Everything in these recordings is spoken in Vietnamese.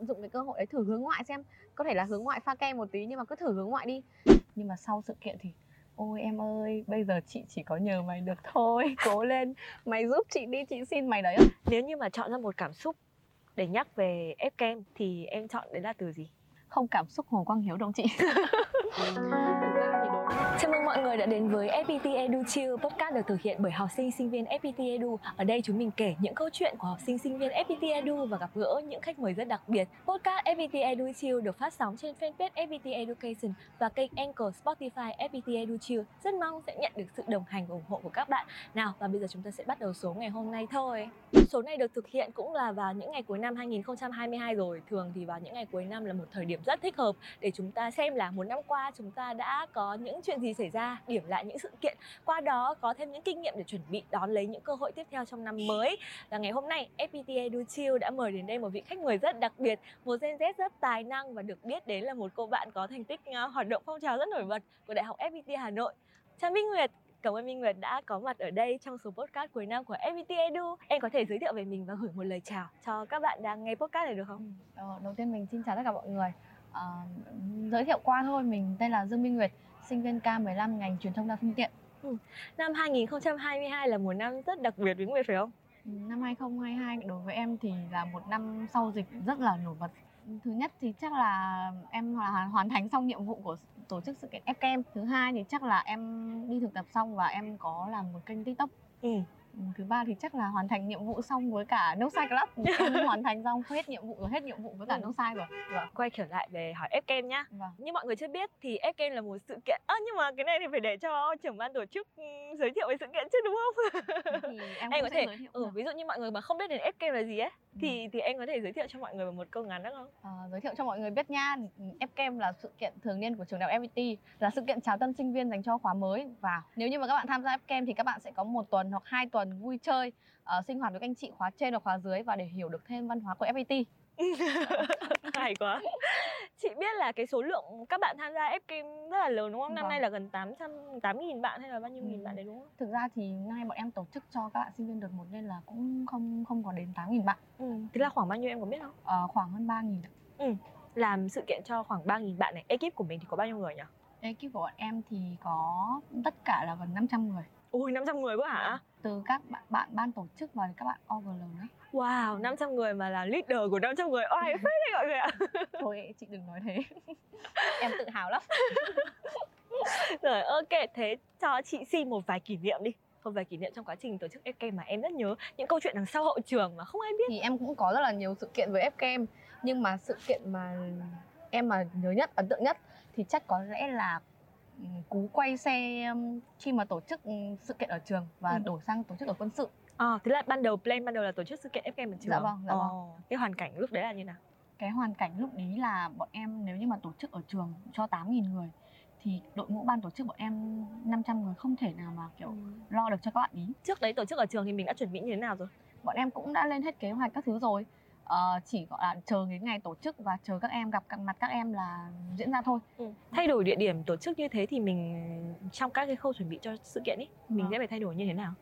tận dụng cái cơ hội đấy thử hướng ngoại xem. Có thể là hướng ngoại pha kem một tí nhưng mà cứ thử hướng ngoại đi. Nhưng mà sau sự kiện thì ôi em ơi bây giờ chị chỉ có nhờ mày được thôi cố lên. Mày giúp chị đi chị xin mày đấy nếu như mà chọn ra một cảm xúc để nhắc về ép kem thì em chọn đấy là từ gì? Không cảm xúc hồ quang hiếu đâu chị Chào mừng mọi người đã đến với FPT Edu Chill, podcast được thực hiện bởi học sinh sinh viên FPT Edu. Ở đây chúng mình kể những câu chuyện của học sinh sinh viên FPT Edu và gặp gỡ những khách mời rất đặc biệt. Podcast FPT Edu Chill được phát sóng trên fanpage FPT Education và kênh Anchor Spotify FPT Edu Chill. Rất mong sẽ nhận được sự đồng hành và ủng hộ của các bạn. Nào và bây giờ chúng ta sẽ bắt đầu số ngày hôm nay thôi. Số này được thực hiện cũng là vào những ngày cuối năm 2022 rồi. Thường thì vào những ngày cuối năm là một thời điểm rất thích hợp để chúng ta xem là một năm qua chúng ta đã có những chuyện gì xảy ra, điểm lại những sự kiện, qua đó có thêm những kinh nghiệm để chuẩn bị đón lấy những cơ hội tiếp theo trong năm mới. Và ngày hôm nay FPT Edu Chill đã mời đến đây một vị khách mời rất đặc biệt, một Gen Z rất tài năng và được biết đến là một cô bạn có thành tích ờ, hoạt động phong trào rất nổi bật của Đại học FPT Hà Nội. Trang Minh Nguyệt, Cảm ơn Minh Nguyệt đã có mặt ở đây trong số podcast cuối năm của FPT Edu. Em có thể giới thiệu về mình và gửi một lời chào cho các bạn đang nghe podcast này được không? Ừ. Ờ, đầu tiên mình xin chào tất cả mọi người. À, giới thiệu qua thôi, mình tên là Dương Minh Nguyệt, sinh viên K15 ngành truyền thông đa phương tiện. Năm 2022 là một năm rất đặc biệt với Nguyệt phải không? Năm 2022 đối với em thì là một năm sau dịch rất là nổi bật. Thứ nhất thì chắc là em hoàn thành xong nhiệm vụ của tổ chức sự kiện FKM. Thứ hai thì chắc là em đi thực tập xong và em có làm một kênh TikTok. Ừ. Ừ, Thứ ba thì chắc là hoàn thành nhiệm vụ xong với cả No Sai Club. Em hoàn thành xong hết nhiệm vụ rồi, hết nhiệm vụ với cả Ừ. No Sai rồi. Vâng. Quay trở lại về hỏi Fkem nhá. Vâng. Như mọi người chưa biết thì Fkem là một sự kiện. Ơ nhưng mà cái này thì phải để cho trưởng ban tổ chức ừ, giới thiệu về sự kiện chứ đúng không? Thì em, em có thể ừ, Vâng. ví dụ như mọi người mà không biết đến Fkem là gì ấy thì thì em có thể giới thiệu cho mọi người một câu ngắn được không? Ờ, giới thiệu cho mọi người biết nha FKM là sự kiện thường niên của trường đại học FPT là sự kiện chào tân sinh viên dành cho khóa mới và nếu như mà các bạn tham gia FKM thì các bạn sẽ có một tuần hoặc hai tuần vui chơi ờ, sinh hoạt với các anh chị khóa trên và khóa dưới và để hiểu được thêm văn hóa của FPT Hay quá. Chị biết là cái số lượng các bạn tham gia Fkem rất là lớn đúng không? Năm Vâng. nay là gần 800 8.000 bạn hay là bao nhiêu nghìn Ừ. bạn đấy đúng không? thực ra thì năm nay bọn em tổ chức cho các bạn sinh viên đợt một nên là cũng không không có đến 8.000 bạn Ừ. Thế là khoảng bao nhiêu em có biết không? Ờ, khoảng hơn 3.000 Làm sự kiện cho khoảng 3.000 bạn này. Ekip của mình thì có bao nhiêu người nhỉ? ekip của bọn em thì có tất cả là gần 500 người Ôi 500 người quá hả? từ các bạn, bạn ban tổ chức và các bạn OGL nữa Wow, 500 người mà là leader của 500 người. Oai phết đấy mọi người ạ. thôi chị đừng nói thế em tự hào lắm Rồi ok, thế cho chị xin một vài kỷ niệm đi. Một vài kỷ niệm trong quá trình tổ chức FK mà em rất nhớ những câu chuyện đằng sau hậu trường mà không ai biết. thì em cũng có rất là nhiều sự kiện với FKM nhưng mà sự kiện mà em mà nhớ nhất ấn tượng nhất thì chắc có lẽ là ừ, cú quay xe khi mà tổ chức ừ, sự kiện ở trường và Ừ. đổi sang tổ chức ở quân sự À, thế là ban đầu plan ban đầu là tổ chức sự kiện FK ở trường. Dạ vâng, dạ vâng. Ồ, Cái hoàn cảnh lúc đấy là như nào? cái hoàn cảnh lúc đấy là bọn em nếu như mà tổ chức ở trường cho 8.000 người thì đội ngũ ban tổ chức bọn em 500 người không thể nào mà kiểu lo được cho các bạn ý Trước đấy tổ chức ở trường thì mình đã chuẩn bị như thế nào rồi? bọn em cũng đã lên hết kế hoạch các thứ rồi Ờ, chỉ gọi là chờ đến ngày tổ chức và chờ các em gặp các mặt các em là diễn ra thôi Thay đổi địa điểm tổ chức như thế thì mình trong các cái khâu chuẩn bị cho sự kiện ấy mình Vâng. sẽ phải thay đổi như thế nào?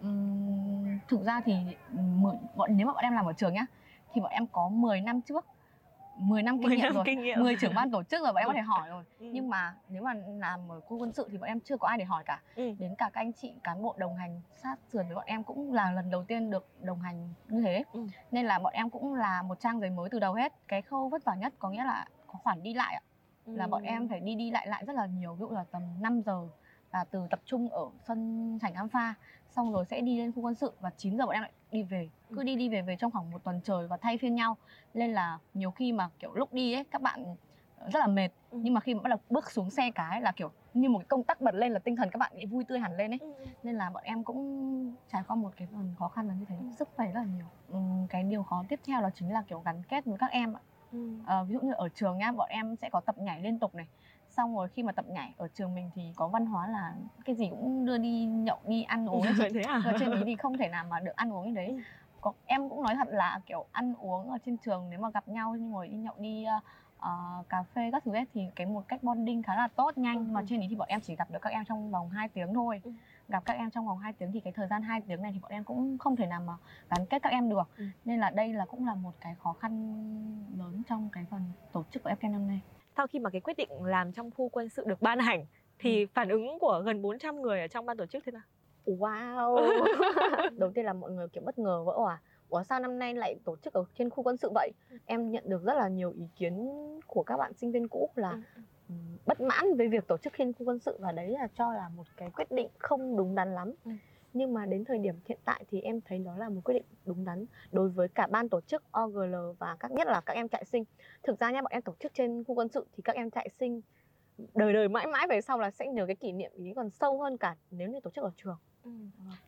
Ừm, thực ra thì nếu mà bọn em làm ở trường nhá thì bọn em có 10 năm trước 10 năm kinh 10 nghiệm năm rồi kinh nghiệm. 10 trưởng ban tổ chức rồi bọn em có thể hỏi rồi Ừ. nhưng mà nếu mà làm ở khu quân sự thì bọn em chưa có ai để hỏi cả Ừ. đến cả các anh chị cán bộ đồng hành sát sườn với bọn em cũng là lần đầu tiên được đồng hành như thế Ừ. nên là bọn em cũng là một trang giấy mới từ đầu hết cái khâu vất vả nhất có nghĩa là có khoản đi lại ạ là bọn em phải đi đi lại lại rất là nhiều ví dụ là tầm 5 giờ là từ tập trung ở sân sảnh Alpha xong rồi sẽ đi lên khu quân sự và 9 giờ bọn em lại đi về. Cứ Ừ. đi đi về về trong khoảng một tuần trời và thay phiên nhau. Nên là nhiều khi mà kiểu lúc đi ấy các bạn rất là mệt. Ừ. nhưng mà khi mà bắt đầu bước xuống xe cái là kiểu như một cái công tắc bật lên là tinh thần các bạn ấy vui tươi hẳn lên ấy. Ừ. nên là bọn em cũng trải qua một cái phần khó khăn là như thế. Sức khỏe rất là nhiều. Cái điều khó tiếp theo là chính là kiểu gắn kết với các em ạ. Ừ. Ờ, ví dụ như ở trường nhá bọn em sẽ có tập nhảy liên tục này xong rồi khi mà tập nhảy ở trường mình thì có văn hóa là cái gì cũng đưa đi nhậu đi ăn uống ấy. thế à? ở trên ý thì không thể nào mà được ăn uống như đấy Ừ. có, em cũng nói thật là kiểu ăn uống ở trên trường nếu mà gặp nhau như ngồi đi nhậu đi ờ, cà phê các thứ ấy thì cái một cách bonding khá là tốt nhanh Ừ, nhưng mà ừ. trên ý thì bọn em chỉ gặp được các em trong vòng 2 tiếng thôi Ừ. gặp các em trong vòng 2 tiếng thì cái thời gian 2 tiếng này thì bọn em cũng không thể nào mà gắn kết các em được Ừ. nên là đây là cũng là một cái khó khăn lớn trong cái phần tổ chức của FK năm nay sau khi mà cái quyết định làm trong khu quân sự được ban hành thì ừ. phản ứng của gần 400 người ở trong ban tổ chức thế nào? Wow. Đầu tiên là mọi người kiểu bất ngờ vỡ hòa. Ủa sao năm nay lại tổ chức ở trên khu quân sự vậy? Em nhận được rất là nhiều ý kiến của các bạn sinh viên cũ là ừ, ừ. bất mãn với việc tổ chức trên khu quân sự và đấy là cho là một cái quyết định không đúng đắn lắm. Nhưng mà đến thời điểm hiện tại thì em thấy đó là một quyết định đúng đắn đối với cả ban tổ chức OGL và các nhất là các em trại sinh. Thực ra nha bọn em tổ chức trên khu quân sự thì các em trại sinh đời đời mãi mãi về sau là sẽ nhớ cái kỷ niệm ý còn sâu hơn cả nếu như tổ chức ở trường Ừ.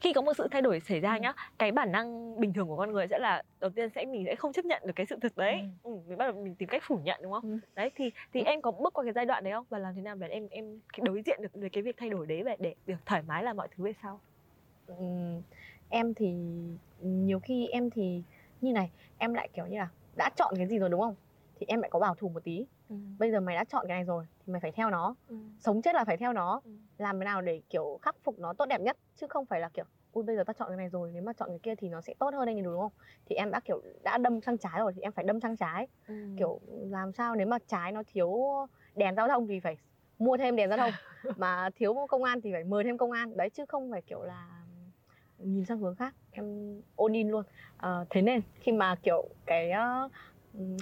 khi có một sự thay đổi xảy ra ừ. nhá cái bản năng bình thường của con người sẽ là đầu tiên sẽ mình sẽ không chấp nhận được cái sự thực đấy ừ. Ừ, mình bắt đầu mình tìm cách phủ nhận đúng không ừ. đấy thì thì ừ. em có bước qua cái giai đoạn đấy không và làm thế nào để em em đối diện được với cái việc thay đổi đấy và để được thoải mái làm mọi thứ về sau em thì nhiều khi em thì như này em lại kiểu như là đã chọn cái gì rồi đúng không thì em lại có bảo thủ một tí ừ. bây giờ mày đã chọn cái này rồi thì mày phải theo nó ừ. sống chết là phải theo nó ừ. làm thế nào để kiểu khắc phục nó tốt đẹp nhất chứ không phải là kiểu ui bây giờ ta chọn cái này rồi nếu mà chọn cái kia thì nó sẽ tốt hơn anh đúng không thì em đã kiểu đã đâm sang trái rồi thì em phải đâm sang trái ừ. kiểu làm sao nếu mà trái nó thiếu đèn giao thông thì phải mua thêm đèn giao thông mà thiếu công an thì phải mời thêm công an đấy chứ không phải kiểu là nhìn sang hướng khác em ôn in luôn à, thế nên khi mà kiểu cái uh,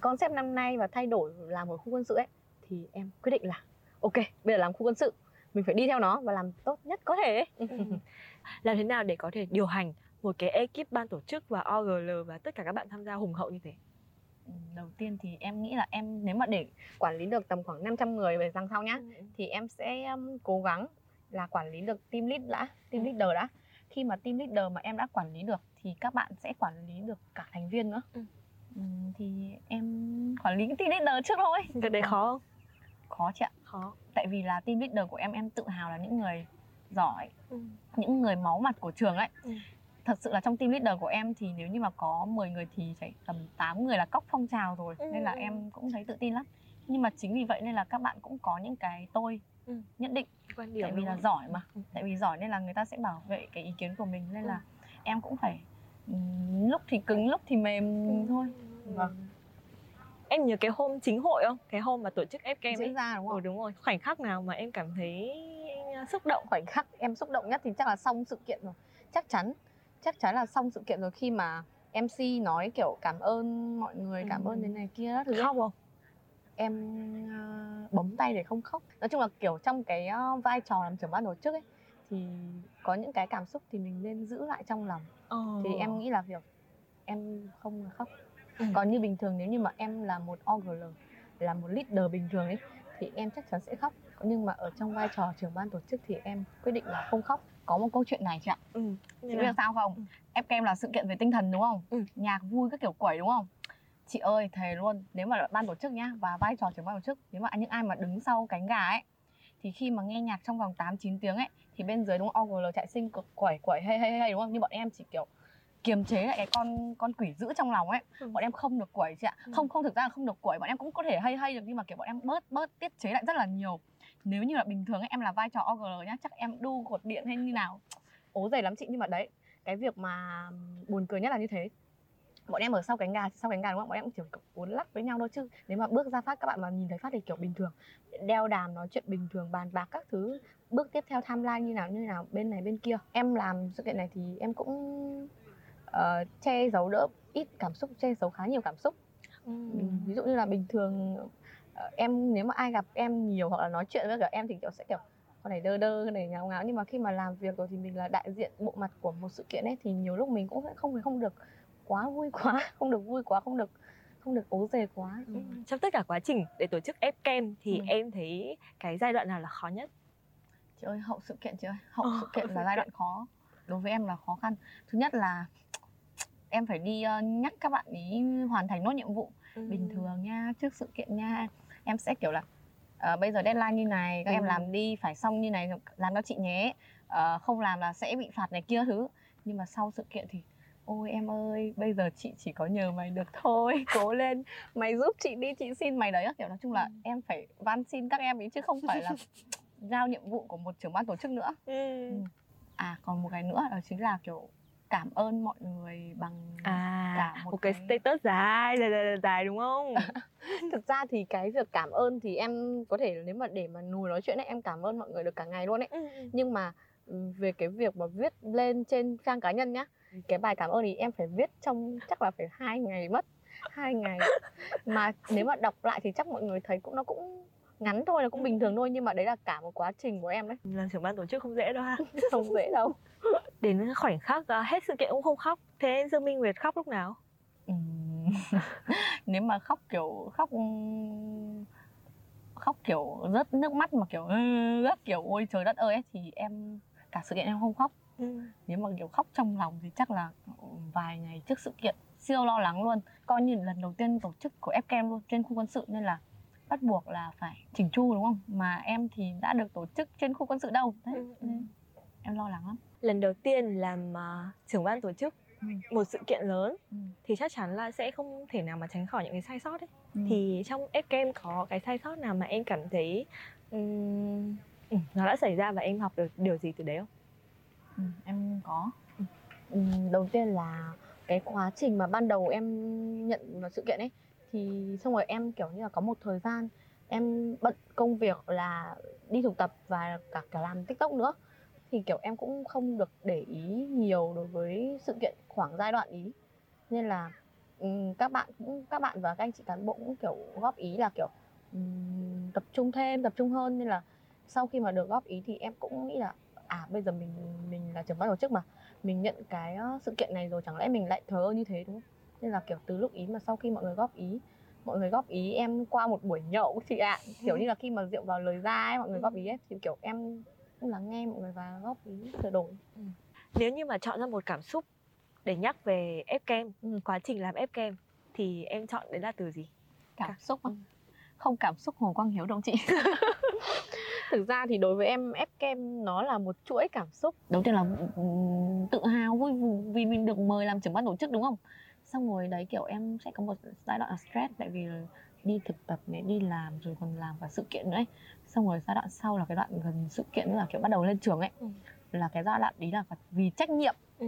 concept năm nay và thay đổi làm ở khu quân sự ấy thì em quyết định là ok bây giờ làm khu quân sự mình phải đi theo nó và làm tốt nhất có thể ấy. Ừ. làm thế nào để có thể điều hành một cái ekip ban tổ chức và OGL và tất cả các bạn tham gia hùng hậu như thế đầu tiên thì em nghĩ là em nếu mà để quản lý được tầm khoảng 500 người về đằng sau nhá ừ. thì em sẽ um, cố gắng là quản lý được team lead đã team ừ. leader đã khi mà team leader mà em đã quản lý được thì các bạn sẽ quản lý được cả thành viên nữa. Ừ. Thì em quản lý team leader trước thôi. Cái đấy khó không? Khó chị ạ. Khó. Tại vì là team leader của em em tự hào là những người giỏi ừ. những người máu mặt của trường ấy. Ừ. thật sự là trong team leader của em thì nếu như mà có 10 người thì phải tầm 8 người là cóc phong trào rồi ừ. nên là em cũng thấy tự tin lắm. Nhưng mà chính vì vậy nên là các bạn cũng có những cái tôi ừ. nhất định quan điểm tại vì là giỏi mà. Ừ. tại vì giỏi nên là người ta sẽ bảo vệ cái ý kiến của mình nên ừ. là em cũng phải lúc thì cứng lúc thì mềm ừ. thôi. Vâng. Em nhớ cái hôm chính hội không? Cái hôm mà tổ chức ép kem diễn ra đúng không? Ừ, đúng rồi. Khoảnh khắc nào mà em cảm thấy xúc động? Khoảnh khắc em xúc động nhất thì chắc là xong sự kiện rồi. Chắc chắn chắc chắn là xong sự kiện rồi khi mà mc nói kiểu cảm ơn mọi người cảm ừ. ơn đến này kia thứ khóc không em uh, bấm tay để không khóc nói chung là kiểu trong cái uh, vai trò làm trưởng ban tổ chức ấy thì có những cái cảm xúc thì mình nên giữ lại trong lòng oh. thì em nghĩ là việc em không khóc ừ. còn như bình thường nếu như mà em là một OGL là một leader bình thường ấy thì em chắc chắn sẽ khóc nhưng mà ở trong vai trò trưởng ban tổ chức thì em quyết định là không khóc có một câu chuyện này chị ạ ừ. chị biết sao không ừ. ép kem là sự kiện về tinh thần đúng không ừ. nhạc vui các kiểu quẩy đúng không chị ơi thề luôn nếu mà ban tổ chức nhá và vai trò trưởng ban tổ chức nếu mà những ai mà đứng sau cánh gà ấy thì khi mà nghe nhạc trong vòng 8 9 tiếng ấy thì bên dưới đúng không? OGL chạy sinh cực quẩy quẩy hay hay hay đúng không? Như bọn em chỉ kiểu kiềm chế lại cái con con quỷ giữ trong lòng ấy. Ừ. bọn em không được quẩy chị ạ. Ừ. không không thực ra là không được quẩy bọn em cũng có thể hay hay được nhưng mà kiểu bọn em bớt bớt tiết chế lại rất là nhiều. Nếu như là bình thường ấy, em là vai trò OGL nhá chắc em đu cột điện hay như nào? Ố dày lắm chị nhưng mà đấy cái việc mà buồn cười nhất là như thế bọn em ở sau cánh gà sau cánh gà đúng không? Bọn em cũng chỉ cuốn lắc với nhau thôi chứ. Nếu mà bước ra phát các bạn mà nhìn thấy phát thì kiểu bình thường. Đeo đàm nói chuyện bình thường bàn bạc các thứ. Bước tiếp theo timeline như nào như nào bên này bên kia. Em làm sự kiện này thì em cũng uh, che giấu đỡ ít cảm xúc che giấu khá nhiều cảm xúc. Ừ. ví dụ như là bình thường uh, em nếu mà ai gặp em nhiều hoặc là nói chuyện với cả em thì kiểu sẽ kiểu con này đơ đơ này ngáo ngáo. Nhưng mà khi mà làm việc rồi thì mình là đại diện bộ mặt của một sự kiện ấy thì nhiều lúc mình cũng không không được quá vui quá không được vui quá không được không được ố dề quá ừ. trong tất cả quá trình để tổ chức ép kem thì ừ. em thấy cái giai đoạn nào là khó nhất chị ơi hậu sự kiện chị ơi hậu sự kiện là giai đoạn khó đối với em là khó khăn thứ nhất là em phải đi uh, nhắc các bạn ý hoàn thành nốt nhiệm vụ ừ. bình thường nha trước sự kiện nha em sẽ kiểu là uh, bây giờ deadline như này các ừ. em làm đi phải xong như này làm cho chị nhé uh, không làm là sẽ bị phạt này kia thứ nhưng mà sau sự kiện thì ôi em ơi bây giờ chị chỉ có nhờ mày được thôi cố lên mày giúp chị đi chị xin mày đấy kiểu nói chung là ừ. em phải van xin các em ý chứ không phải là giao nhiệm vụ của một trưởng ban tổ chức nữa ừ. ừ. à còn một cái nữa đó chính là kiểu cảm ơn mọi người bằng à cả một một cái cái- status dài dài dài, dài, đúng không thực ra thì cái việc cảm ơn thì em có thể nếu mà để mà ngồi nói chuyện ấy em cảm ơn mọi người được cả ngày luôn ấy Ừ, ừ. nhưng mà ừ, về cái việc mà viết lên trên trang cá nhân nhá cái bài cảm ơn thì em phải viết trong chắc là phải hai ngày mất hai ngày. Mà nếu mà đọc lại thì chắc mọi người thấy cũng nó cũng ngắn thôi nó cũng bình thường thôi nhưng mà đấy là cả một quá trình của em đấy. Làm trưởng ban tổ chức không dễ đâu ha. Không dễ đâu. Đến khoảnh khắc à, hết sự kiện cũng không khóc. Thế Dương Minh Nguyệt khóc lúc nào? Nếu mà khóc kiểu khóc khóc kiểu rớt nước mắt mà kiểu rất kiểu ôi trời đất ơi ấy, thì em cả sự kiện em không khóc nếu mà kiểu khóc trong lòng thì chắc là vài ngày trước sự kiện siêu lo lắng luôn coi như lần đầu tiên tổ chức của FKM luôn trên khu quân sự nên là bắt buộc là phải chỉnh chu đúng không mà em thì đã được tổ chức trên khu quân sự đâu đấy Ừ, ừ. nên em lo lắng lắm lần đầu tiên làm à, trưởng ban tổ chức Ừ. một sự kiện lớn Ừ. thì chắc chắn là sẽ không thể nào mà tránh khỏi những cái sai sót ấy Ừ. thì trong Fcam có cái sai sót nào mà em cảm thấy ừ, nó đã xảy ra và em học được điều gì từ đấy không ừ, em có. Ừ, đầu tiên là cái quá trình mà ban đầu em nhận vào sự kiện ấy thì xong rồi em kiểu như là có một thời gian em bận công việc là đi thực tập và cả cả làm tiktok nữa. Thì kiểu em cũng không được để ý nhiều đối với sự kiện khoảng giai đoạn ý. Nên là um, các bạn cũng các bạn và các anh chị cán bộ cũng kiểu góp ý là kiểu um, tập trung thêm tập trung hơn. Nên là sau khi mà được góp ý thì em cũng nghĩ là à bây giờ mình mình là trưởng ban tổ chức mà mình nhận cái ờ, sự kiện này rồi chẳng lẽ mình lại thờ ơ như thế đúng không? Nên là kiểu từ lúc ý mà sau khi mọi người góp ý mọi người góp ý em qua một buổi nhậu chị ạ. Kiểu như là khi mà rượu vào lời ra ấy mọi người góp ý ấy thì kiểu em cũng lắng nghe mọi người và góp ý sửa đổi. Nếu như mà chọn ra một cảm xúc để nhắc về Fcam Ừ. quá trình làm Fcam thì em chọn đấy là từ gì? Cảm xúc Ừ. á. không cảm xúc hồ quang hiếu đâu chị thực ra thì đối với em ép kem nó là một chuỗi cảm xúc đầu tiên là ừm, tự hào vui vì mình được mời làm trưởng ban tổ chức đúng không xong rồi đấy kiểu em sẽ có một giai đoạn stress tại vì đi thực tập này đi làm rồi còn làm cả sự kiện nữa ấy. xong rồi giai đoạn sau là cái đoạn gần sự kiện nữa là kiểu bắt đầu lên trường ấy Ừ. là cái giai đoạn đấy là vì trách nhiệm Ừ.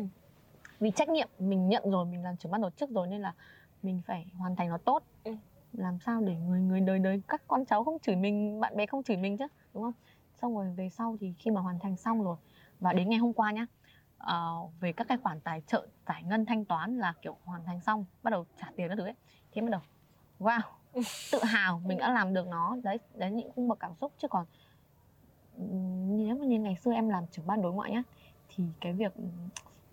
vì trách nhiệm mình nhận rồi mình làm trưởng ban tổ chức rồi nên là mình phải hoàn thành nó tốt Ừ. làm sao để người người đời đời các con cháu không chửi mình bạn bè không chửi mình chứ đúng không? Xong rồi về sau thì khi mà hoàn thành xong rồi và đến ngày hôm qua nhá ờ, về các cái khoản tài trợ giải ngân thanh toán là kiểu hoàn thành xong bắt đầu trả tiền các thứ ấy em bắt đầu. Wow tự hào mình đã làm được nó. Đấy đấy những cung bậc cảm xúc. Chứ còn nếu mà như ngày xưa em làm trưởng ban đối ngoại nhá thì cái việc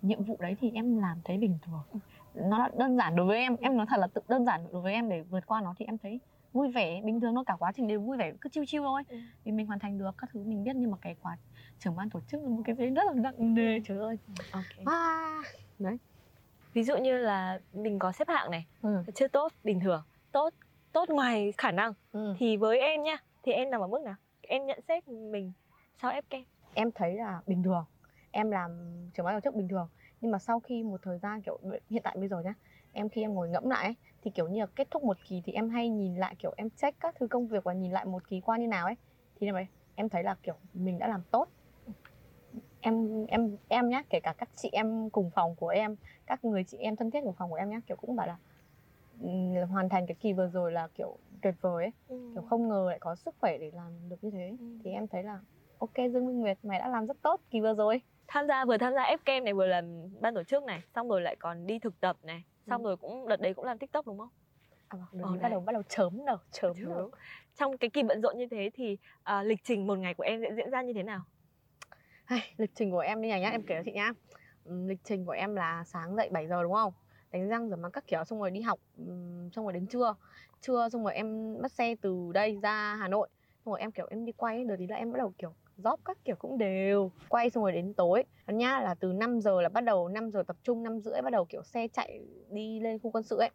nhiệm vụ đấy thì em làm thấy bình thường. Nó là đơn giản đối với em em nói thật là tự đơn giản đối với em để vượt qua nó thì em thấy vui vẻ bình thường nó cả quá trình đều vui vẻ cứ chiêu chiêu thôi. Ừ. vì mình hoàn thành được các thứ mình biết nhưng mà cái quá trưởng ban tổ chức là một cái gì rất là nặng nề trời ơi. Okay. à, ví dụ như là mình có xếp hạng này ừ. chưa tốt bình thường tốt tốt ngoài khả năng. Ừ. thì với em nhá thì em nằm ở mức nào? Em nhận xét mình sau Fcam em? Thấy là bình thường em làm trưởng ban tổ chức bình thường. Nhưng mà sau khi một thời gian kiểu hiện tại bây giờ nhá em khi em ngồi ngẫm lại ấy, thì kiểu như là kết thúc một kỳ thì em hay nhìn lại kiểu em check các thứ công việc và nhìn lại một kỳ qua như nào ấy. Thì em em thấy là kiểu mình đã làm tốt. Em em em nhá kể cả các chị em cùng phòng của em các người chị em thân thiết của phòng của em nhá kiểu cũng bảo là hoàn thành cái kỳ vừa rồi là kiểu tuyệt vời ấy. Kiểu không ngờ lại có sức khỏe để làm được như thế. Ừ. thì em thấy là ok Dương Minh Nguyệt mày đã làm rất tốt kỳ vừa rồi. Tham gia vừa tham gia Fcam này vừa làm ban tổ chức này xong rồi lại còn đi thực tập này xong Ừ. rồi cũng đợt đấy cũng làm tiktok đúng không? À, Ờ, bắt đầu bắt đầu chớm đầu chớm Chớm. đầu trong cái kỳ bận rộn như thế thì à, lịch trình một ngày của em sẽ diễn ra như thế nào? Ai, lịch trình của em như này nhá em kể cho chị nhá. Ừm, lịch trình của em là sáng dậy 7 giờ đúng không? Đánh răng rửa mặt các kiểu xong rồi đi học ừm, xong rồi đến trưa. Trưa xong rồi em bắt xe từ đây ra Hà Nội. Xong rồi em kiểu em đi quay đợt đi là em bắt đầu kiểu job các kiểu cũng đều. Quay xong rồi đến tối nhá là từ 5 giờ là bắt đầu 5 giờ tập trung 5 rưỡi bắt đầu kiểu xe chạy đi lên khu quân sự ấy.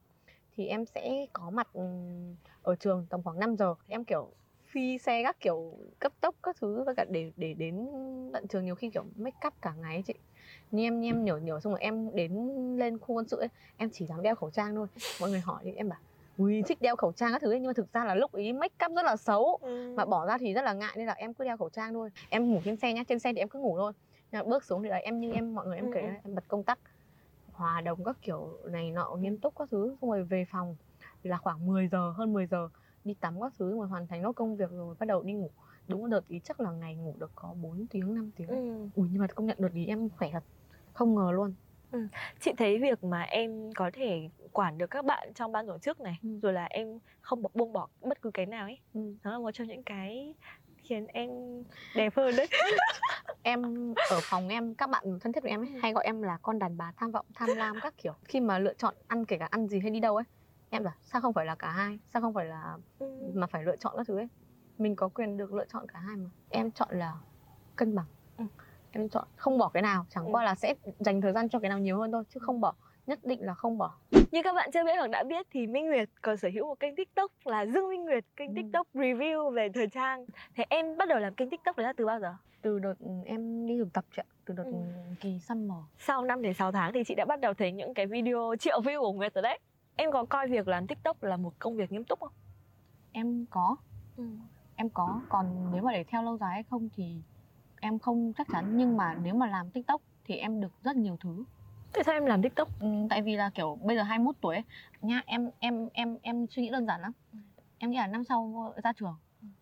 Thì em sẽ có mặt ừ, ở trường tầm khoảng 5 giờ. Em kiểu phi xe các kiểu, cấp tốc các thứ và cả để để đến tận trường nhiều khi kiểu make up cả ngày ấy chị. Nhem nhem nhở nhở xong rồi em đến lên khu quân sự ấy. Em chỉ dám đeo khẩu trang thôi. Mọi người hỏi thì em bảo ui thích đeo khẩu trang các thứ ấy nhưng mà thực ra là lúc ý make up rất là xấu. Mà bỏ ra thì rất là ngại nên là em cứ đeo khẩu trang thôi. Em ngủ trên xe nhá trên xe thì em cứ ngủ thôi. Nhưng mà bước xuống thì là em như em mọi người em Ừ, kể ừ. em bật công tắc. Hòa đồng các kiểu này nọ nghiêm túc các thứ. Xong rồi về phòng là khoảng 10 giờ hơn 10 giờ đi tắm các thứ rồi hoàn thành nốt công việc rồi bắt đầu đi ngủ. Đúng đợt ý chắc là ngày ngủ được có 4 tiếng 5 tiếng Ừ. ui nhưng mà công nhận đợt ý em khỏe thật. Không ngờ luôn Chị thấy việc mà em có thể quản được các bạn trong ban tổ chức này Ừ. rồi là em không bỏ- buông bỏ bất cứ cái nào ấy Ừ. nó là một trong những cái khiến em đẹp hơn đấy em ở phòng em các bạn thân thiết với em ấy hay gọi em là con đàn bà tham vọng tham lam các kiểu khi mà lựa chọn ăn kể cả ăn gì hay đi đâu ấy em bảo sao không phải là cả hai sao không phải là Ừ. mà phải lựa chọn các thứ ấy mình có quyền được lựa chọn cả hai mà em chọn là cân bằng Ừ. em chọn không bỏ cái nào chẳng Ừ. qua là sẽ dành thời gian cho cái nào nhiều hơn thôi chứ không bỏ nhất định là không bỏ Như các bạn chưa biết hoặc đã biết thì Minh Nguyệt còn sở hữu một kênh TikTok là Dương Minh Nguyệt, kênh Ừ. TikTok review về thời trang. Thế em bắt đầu làm kênh TikTok đấy là từ bao giờ? từ đợt em đi thực tập chuyện từ đợt Ừ. kỳ summer Sau 5 đến 6 tháng thì chị đã bắt đầu thấy những cái video triệu view của Nguyệt rồi đấy. Em có coi việc làm TikTok là một công việc nghiêm túc không? em có em có còn nếu mà để theo lâu dài hay không thì em không chắc chắn nhưng mà nếu mà làm tiktok thì em được rất nhiều thứ. Tại sao em làm TikTok? ừ, tại vì là kiểu bây giờ 21 tuổi ấy, nha em em em em suy nghĩ đơn giản lắm. Em nghĩ là năm sau ra trường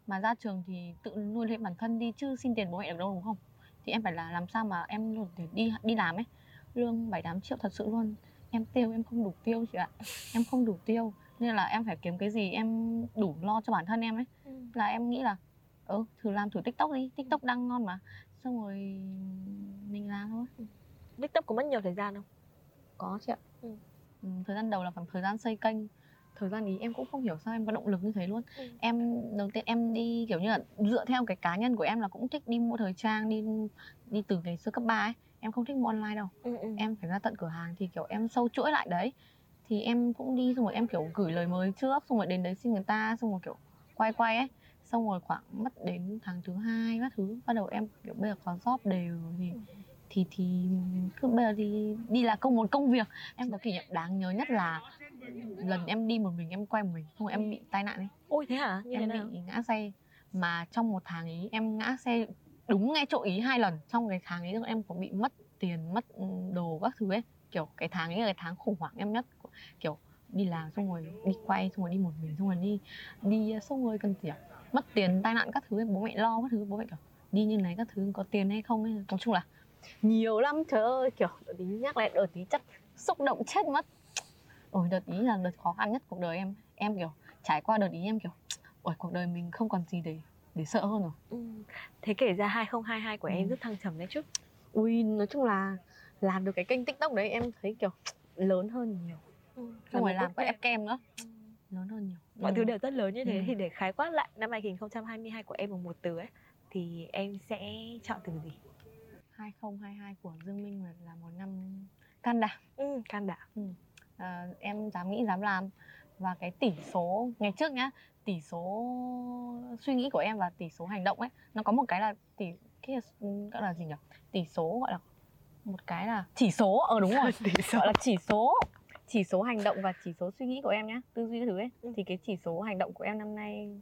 mà ra trường thì tự nuôi lên bản thân đi chứ xin tiền bố mẹ được đâu đúng không? Thì em phải là làm sao mà em để đi đi làm ấy. Lương bảy tám triệu thật sự luôn. Em tiêu em không đủ tiêu chị ạ. Em không đủ tiêu. Nên là em phải kiếm cái gì em đủ lo cho bản thân em ấy. Là em nghĩ là ừ thử làm thử tiktok đi. Tiktok đang ngon mà. Xong rồi mình làm thôi. TikTok có mất nhiều thời gian không? có chị ạ. Ừ, thời gian đầu là khoảng thời gian xây kênh. Thời gian ý em cũng không hiểu sao em có động lực như thế luôn. Ừ. em đầu tiên em đi kiểu như là dựa theo cái cá nhân của em là cũng thích đi mua thời trang đi đi từ ngày xưa cấp 3 ấy. Em không thích mua online đâu. Ừ, ừ. em phải ra tận cửa hàng thì kiểu em sâu chuỗi lại đấy. Thì em cũng đi xong rồi em kiểu gửi lời mời trước xong rồi đến đấy xin người ta xong rồi kiểu quay quay ấy xong rồi khoảng mất đến tháng thứ hai các thứ bắt đầu em kiểu bây giờ có job đều thì thì thì cứ bây giờ thì đi là công một công việc. Em có kỷ niệm đáng nhớ nhất là lần em đi một mình em quay một mình xong rồi em bị tai nạn ấy. Ôi thế hả? Như thế em nào? bị ngã xe mà trong một tháng ý em ngã xe đúng ngay chỗ ý hai lần. Trong cái tháng ấy em có bị mất tiền mất ừ, đồ các thứ ấy. Kiểu cái tháng ấy là cái tháng khủng hoảng em nhất kiểu đi làm xong rồi đi quay xong rồi đi một mình xong rồi đi đi xong rồi cần kiểu mất tiền tai nạn các thứ bố mẹ lo các thứ bố mẹ kiểu đi như này các thứ có tiền hay không ấy. Nói chung là nhiều lắm trời ơi kiểu đợt tí nhắc lại đợt tí chắc xúc động chết mất. Ôi đợt ý là đợt khó khăn nhất cuộc đời em. Em kiểu trải qua đợt ý em kiểu ôi cuộc đời mình không còn gì để để sợ hơn rồi. Ừ. Thế kể ra 2022 của em Ừ. rất thăng trầm đấy chứ. ui nói chung là làm được cái kênh tiktok đấy em thấy kiểu lớn hơn nhiều. Xong rồi làm có ép kem nữa. Lớn hơn nhiều mọi Ừ. thứ đều rất lớn như thế Ừ. thì để khái quát lại năm 2022 của em bằng một từ ấy thì em sẽ chọn từ gì? 2022 của Dương Minh là một năm can đảm Ừ, can đảm. à, em dám nghĩ dám làm và cái tỷ số ngày trước nhá tỷ số suy nghĩ của em và tỷ số hành động ấy nó có một cái là tỷ cái gọi là gì nhỉ tỷ số gọi là một cái là chỉ số ờ đúng rồi Tỷ số. gọi là chỉ số chỉ số hành động và chỉ số suy nghĩ của em nhá tư duy thứ ấy Ừ. thì cái chỉ số hành động của em năm nay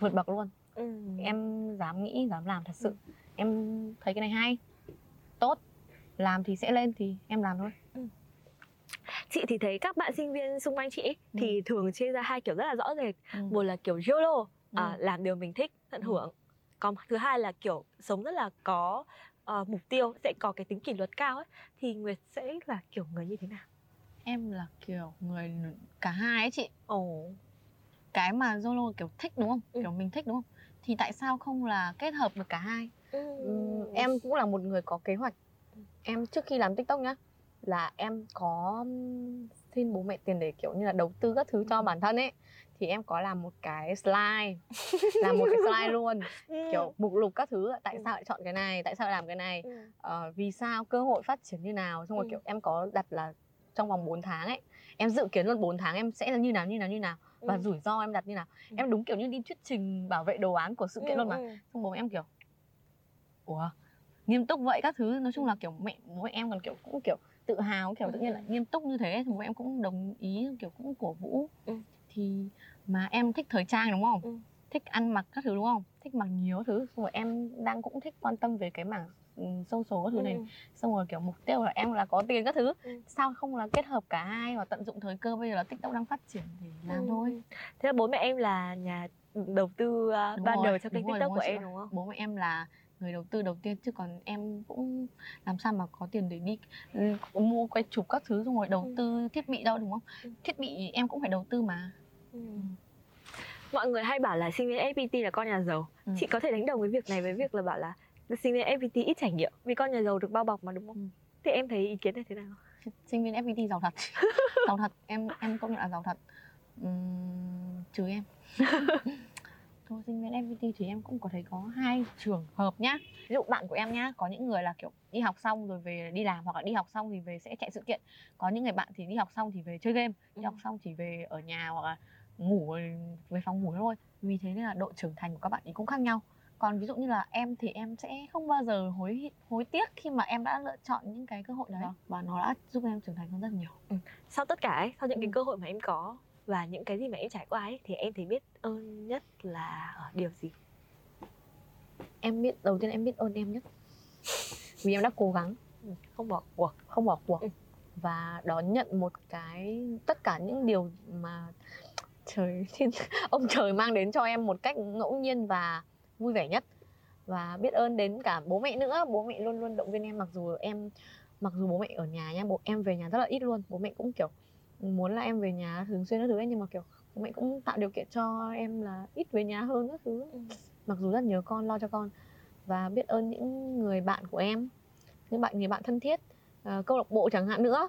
vượt bậc luôn Ừ. em dám nghĩ dám làm thật sự em thấy cái này hay tốt làm thì sẽ lên thì em làm thôi chị thì thấy các bạn sinh viên xung quanh chị ấy, Ừ. thì thường chia ra hai kiểu rất là rõ rệt Ừ. một là kiểu YOLO à, Ừ. làm điều mình thích tận Ừ. hưởng còn thứ hai là kiểu sống rất là có ờ, mục tiêu sẽ có cái tính kỷ luật cao ấy thì Nguyệt sẽ là kiểu người như thế nào em là kiểu người cả hai ấy chị. Ồ. Cái mà Zolo kiểu thích đúng không? Ừ. kiểu mình thích đúng không? Thì tại sao không là kết hợp được cả hai? Ừm, em cũng là một người có kế hoạch. Em trước khi làm tiktok nhá là em có xin bố mẹ tiền để kiểu như là đầu tư các thứ cho bản thân ấy. Thì em có làm một cái slide. Làm một cái slide luôn. Kiểu mục lục các thứ. Tại Ừ. sao lại chọn cái này? Tại sao lại làm cái này? Ừ. ờ, vì sao? Cơ hội phát triển như nào? Xong rồi Ừ. kiểu em có đặt là trong vòng 4 tháng ấy em dự kiến luôn 4 tháng em sẽ là như nào như nào như nào? Và Ừ. rủi ro em đặt như nào? Ừ. em đúng kiểu như đi thuyết trình bảo vệ đồ án của sự kiện luôn mà. Ừ, ừ. xong bố em kiểu ủa nghiêm túc vậy các thứ. Nói chung là kiểu mẹ bố mẹ em còn kiểu cũng kiểu tự hào kiểu tự nhiên lại nghiêm túc như thế. Thì bố em cũng đồng ý kiểu cũng cổ vũ. Ừ. thì mà em thích thời trang đúng không? Ừ. thích ăn mặc các thứ đúng không? Thích mặc nhiều thứ. Xong rồi em đang cũng thích quan tâm về cái mảng ừ, social các thứ này Ừ. xong rồi kiểu mục tiêu là em là có tiền các thứ Ừ. sao không là kết hợp cả hai và tận dụng thời cơ bây giờ là tiktok đang phát triển thì làm Ừ. thôi Thế là bố mẹ em là nhà đầu tư uh, ban đầu cho kênh rồi, tiktok của em đúng không? bố mẹ em là người đầu tư đầu tiên chứ còn em cũng làm sao mà có tiền để đi ừ, mua quay chụp các thứ xong rồi đầu Ừ. tư thiết bị đâu đúng không Ừ. thiết bị em cũng phải đầu tư mà Ừ. Mọi người hay bảo là sinh viên FPT là con nhà giàu. Ừ. Chị có thể đánh đồng cái việc này với việc là bảo là sinh viên FPT ít trải nghiệm vì con nhà giàu được bao bọc mà đúng không? Ừ. Thì em thấy ý kiến này thế nào? sinh viên FPT giàu thật giàu thật em em công nhận là giàu thật Ừm, trừ em thôi sinh viên FPT thì em cũng có thấy có hai trường hợp nhá ví dụ bạn của em nhá có những người là kiểu đi học xong rồi về đi làm hoặc là đi học xong thì về sẽ chạy sự kiện có những người bạn thì đi học xong thì về chơi game đi Ừ. học xong thì về ở nhà hoặc là ngủ về phòng ngủ thôi vì thế nên là độ trưởng thành của các bạn ấy cũng khác nhau còn ví dụ như là em thì em sẽ không bao giờ hối hối tiếc khi mà em đã lựa chọn những cái cơ hội đấy và nó đã giúp em trưởng thành hơn rất nhiều Sau tất cả ấy, sau những cái Ừ. cơ hội mà em có và những cái gì mà em trải qua ấy thì em thấy biết ơn nhất là ở điều gì? em biết đầu tiên em biết ơn em nhất vì em đã cố gắng Ừ, Không bỏ cuộc. không bỏ cuộc Ừ. và đón nhận một cái tất cả những điều mà trời thiên ông trời mang đến cho em một cách ngẫu nhiên và vui vẻ nhất. Và biết ơn đến cả bố mẹ nữa. Bố mẹ luôn luôn động viên em mặc dù em mặc dù bố mẹ ở nhà nha bố em về nhà rất là ít luôn. Bố mẹ cũng kiểu muốn là em về nhà thường xuyên các thứ ấy nhưng mà kiểu bố mẹ cũng tạo điều kiện cho em là ít về nhà hơn các thứ. Ừ. mặc dù rất nhớ con lo cho con. Và biết ơn những người bạn của em những bạn người bạn thân thiết à, câu lạc bộ chẳng hạn nữa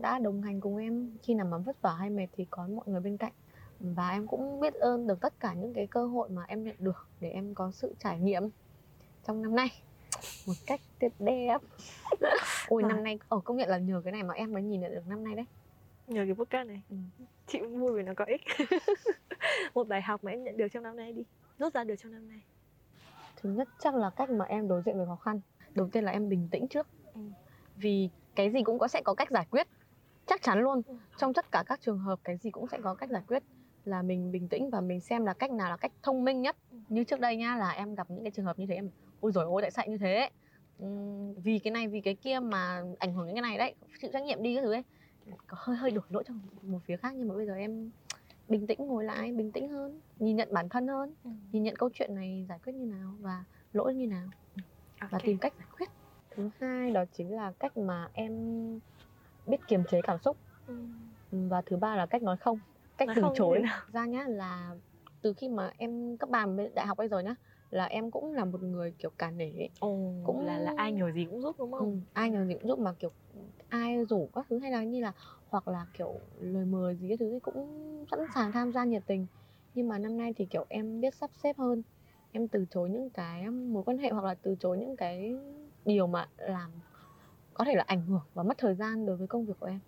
đã đồng hành cùng em. Khi nào mà vất vả hay mệt thì có mọi người bên cạnh và em cũng biết ơn được tất cả những cái cơ hội mà em nhận được để em có sự trải nghiệm trong năm nay một cách tuyệt đẹp ôi Và- năm nay ở công nhận là nhờ cái này mà em mới nhìn nhận được năm nay đấy Nhờ cái podcast này. Ừ. Chị vui vì nó có ích. một bài học mà em nhận được trong năm nay đi. Rút ra được trong năm nay. thứ nhất chắc là cách mà em đối diện với khó khăn đầu tiên là em bình tĩnh trước Ừ. vì cái gì cũng có sẽ có cách giải quyết chắc chắn luôn Ừ. trong tất cả các trường hợp cái gì cũng sẽ có cách giải quyết là mình bình tĩnh và mình xem là cách nào là cách thông minh nhất. Ừ. như trước đây nha là em gặp những cái trường hợp như thế em ôi rồi ôi tại sao như thế Ừm, vì cái này vì cái kia mà ảnh hưởng đến cái này đấy chịu trách nhiệm đi cái thứ ấy. Có hơi hơi đổ lỗi trong một phía khác nhưng mà bây giờ em bình tĩnh ngồi lại bình tĩnh hơn nhìn nhận bản thân hơn nhìn nhận câu chuyện này giải quyết như nào và lỗi như nào. Và Ok. tìm cách giải quyết. Thứ hai đó chính là cách mà em biết kiềm chế cảm xúc. Ừ. và thứ ba là cách nói không cách từ chối ra nhá là từ khi mà em cấp ba đại học bây giờ nhá là em cũng là một người kiểu cả nể ấy. Ồ, cũng là là ai nhờ gì cũng giúp đúng không? ừ, ai nhờ gì cũng giúp mà kiểu ai rủ các thứ hay là như là hoặc là kiểu lời mời gì cái thứ ấy cũng sẵn sàng tham gia nhiệt tình nhưng mà năm nay thì kiểu em biết sắp xếp hơn em từ chối những cái mối quan hệ hoặc là từ chối những cái điều mà làm có thể là ảnh hưởng và mất thời gian đối với công việc của em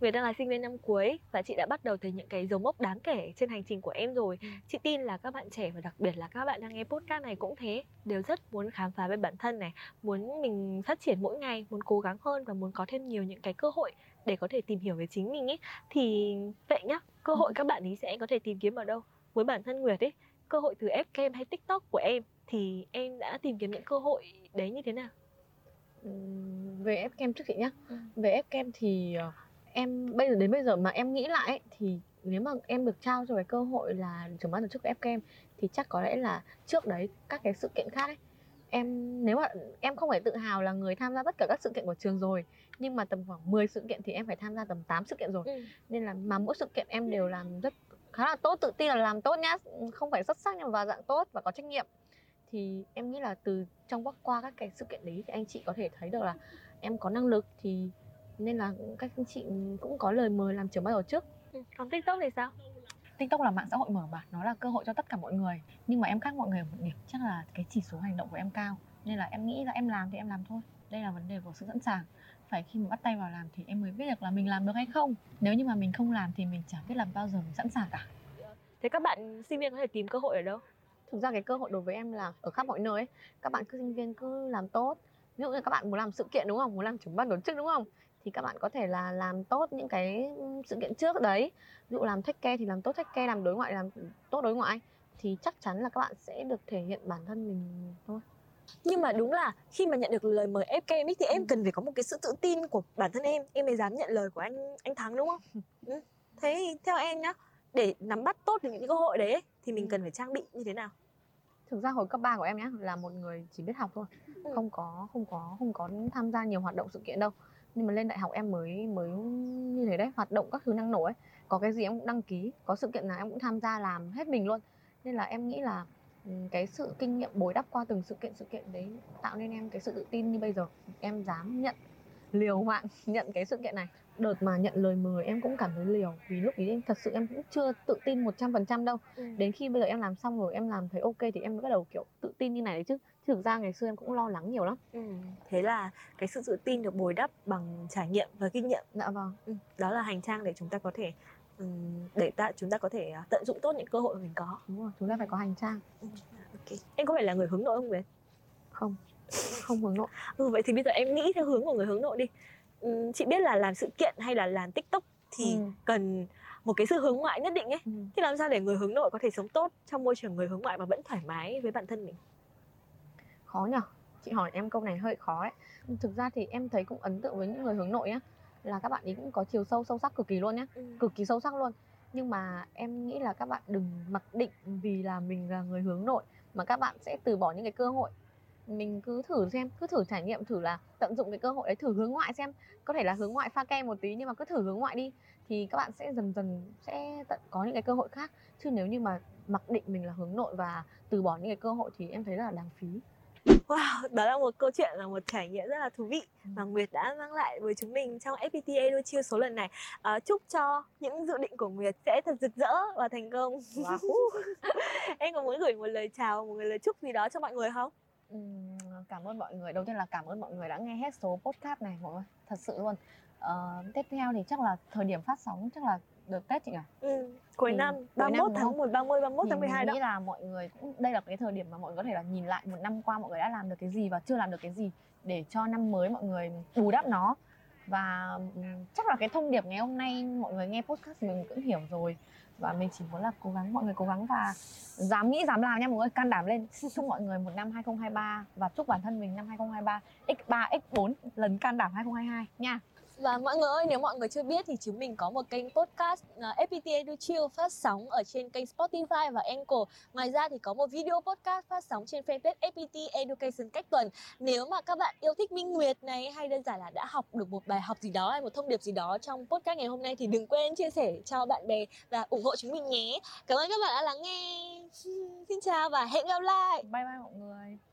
Người đang là sinh viên năm cuối và chị đã bắt đầu thấy những cái dấu mốc đáng kể trên hành trình của em rồi. Ừ. Chị tin là các bạn trẻ và đặc biệt là các bạn đang nghe podcast này cũng thế, đều rất muốn khám phá về bản thân này, muốn mình phát triển mỗi ngày, muốn cố gắng hơn và muốn có thêm nhiều những cái cơ hội để có thể tìm hiểu về chính mình ấy. Thì vậy nhá, cơ hội các bạn ấy sẽ có thể tìm kiếm ở đâu? Với bản thân Nguyệt ấy, cơ hội từ Fcam hay TikTok của em thì em đã tìm kiếm những cơ hội đấy như thế nào? Về Fcam trước chị nhá Ừ. về Fcam thì ờ, em bây giờ đến bây giờ mà em nghĩ lại ấy, thì nếu mà em được trao cho cái cơ hội là trưởng ban tổ chức của Fcam thì chắc có lẽ là trước đấy các cái sự kiện khác ấy em nếu mà em không phải tự hào là người tham gia tất cả các sự kiện của trường rồi nhưng mà tầm khoảng 10 sự kiện thì em phải tham gia tầm 8 sự kiện rồi. Ừ. nên là mà mỗi sự kiện em đều làm rất khá là tốt tự tin là làm tốt nhá không phải xuất sắc nhưng mà dạng tốt và có trách nhiệm. Thì em nghĩ là từ trong bắc qua các cái sự kiện đấy thì anh chị có thể thấy được là em có năng lực thì nên là các anh chị cũng có lời mời làm trưởng ban tổ chức. Ừ. Còn TikTok thì sao? tiktok là mạng xã hội mở mà nó là cơ hội cho tất cả mọi người. Nhưng mà em khác mọi người ở một điểm chắc là cái chỉ số hành động của em cao. Nên là em nghĩ là em làm thì em làm thôi. Đây là vấn đề của sự sẵn sàng. Phải khi mà bắt tay vào làm thì em mới biết được là mình làm được hay không. Nếu như mà mình không làm thì mình chẳng biết làm bao giờ mình sẵn sàng cả. Thế các bạn sinh viên có thể tìm cơ hội ở đâu? thực ra cái cơ hội đối với em là ở khắp mọi nơi ấy. các bạn cứ sinh viên cứ làm tốt. Ví dụ như các bạn muốn làm sự kiện đúng không? Muốn làm trưởng ban tổ chức đúng không thì các bạn có thể là làm tốt những cái sự kiện trước đấy. Ví dụ làm take care thì làm tốt take care làm đối ngoại làm tốt đối ngoại. Thì chắc chắn là các bạn sẽ được thể hiện bản thân mình thôi. Nhưng mà đúng là khi mà nhận được lời mời FKMX thì em Ừ. cần phải có một cái sự tự tin của bản thân em. Em mới dám nhận lời của anh anh Thắng đúng không? Ừ. thế theo em nhá để nắm bắt tốt được những cơ hội đấy ấy, thì mình cần phải trang bị như thế nào? Thực ra hồi cấp 3 của em nhé là một người chỉ biết học thôi. Không có không có không có tham gia nhiều hoạt động sự kiện đâu nhưng mà lên đại học em mới mới như thế đấy hoạt động các thứ năng nổ ấy. Có cái gì em cũng đăng ký có sự kiện nào em cũng tham gia làm hết mình luôn. Nên là em nghĩ là ừ, cái sự kinh nghiệm bồi đắp qua từng sự kiện sự kiện đấy tạo nên em cái sự tự tin như bây giờ. Em dám nhận liều mạng nhận cái sự kiện này. Đợt mà nhận lời mời em cũng cảm thấy liều vì lúc ấy em thật sự em cũng chưa tự tin 100% đâu. Đến khi bây giờ em làm xong rồi em làm thấy ok thì em mới bắt đầu kiểu tự tin như này đấy Chứ thực ra ngày xưa em cũng lo lắng nhiều lắm. Ừ. thế là cái sự tự tin được bồi đắp bằng trải nghiệm và kinh nghiệm. Dạ vâng. Ừ. đó là hành trang để chúng ta có thể ừm, để ta chúng ta có thể à, tận dụng tốt những cơ hội mà mình có. Đúng rồi chúng ta phải có hành trang. Ok. Em có phải là người hướng nội không Nguyễn không không hướng nội. Ừ, vậy thì bây giờ em nghĩ theo hướng của người hướng nội đi. Ừm, chị biết là làm sự kiện hay là làm tiktok thì Ừ. cần một cái sự hướng ngoại nhất định ấy. Ừ. thì làm sao để người hướng nội có thể sống tốt trong môi trường người hướng ngoại mà vẫn thoải mái với bản thân mình khó nhở? Chị hỏi em câu này hơi khó ấy. Thực ra thì em thấy cũng ấn tượng với những người hướng nội á là các bạn ấy cũng có chiều sâu sâu sắc cực kỳ luôn nhá cực kỳ sâu sắc luôn. Nhưng mà em nghĩ là các bạn đừng mặc định vì là mình là người hướng nội mà các bạn sẽ từ bỏ những cái cơ hội. Mình cứ thử xem cứ thử trải nghiệm thử là tận dụng cái cơ hội đấy thử hướng ngoại xem. Có thể là hướng ngoại pha ke một tí nhưng mà cứ thử hướng ngoại đi thì các bạn sẽ dần dần sẽ tận có những cái cơ hội khác. Chứ nếu như mà mặc định mình là hướng nội và từ bỏ những cái cơ hội thì em thấy rất là đáng phí Wow, đó là một câu chuyện là một trải nghiệm rất là thú vị mà Nguyệt đã mang lại với chúng mình trong FPT Edu Chill số lần này. À, chúc cho những dự định của Nguyệt sẽ thật rực rỡ và thành công. Wow. em có muốn gửi một lời chào, một lời chúc gì đó cho mọi người không? Cảm ơn mọi người đầu tiên là cảm ơn mọi người đã nghe hết số podcast này mọi người thật sự luôn Ờ, tiếp theo thì chắc là thời điểm phát sóng chắc là được tết chị nhỉ? Ừ, cuối Ừ, năm, cuối 31 năm, tháng đúng 1, 30, 31 thì tháng 12 mình đó. nghĩ là mọi người cũng đây là cái thời điểm mà mọi người có thể là nhìn lại một năm qua mọi người đã làm được cái gì và chưa làm được cái gì để cho năm mới mọi người bù đắp nó. Và ừm, chắc là cái thông điệp ngày hôm nay mọi người nghe podcast mình cũng hiểu rồi. Và mình chỉ muốn là cố gắng mọi người cố gắng và dám nghĩ dám làm nha mọi người can đảm lên. Chúc mọi người một năm 2023 và chúc bản thân mình năm 2023 x3 x4 lần can đảm 2022 nha và mọi người ơi, nếu mọi người chưa biết thì chúng mình có một kênh podcast à, uh, FPT Edu Chill phát sóng ở trên kênh Spotify và Anchor. Ngoài ra thì có một video podcast phát sóng trên fanpage FPT Education cách tuần. Nếu mà các bạn yêu thích Minh Nguyệt này hay đơn giản là đã học được một bài học gì đó hay một thông điệp gì đó trong podcast ngày hôm nay thì đừng quên chia sẻ cho bạn bè và ủng hộ chúng mình nhé. Cảm ơn các bạn đã lắng nghe. Xin chào và hẹn gặp lại. bye bye mọi người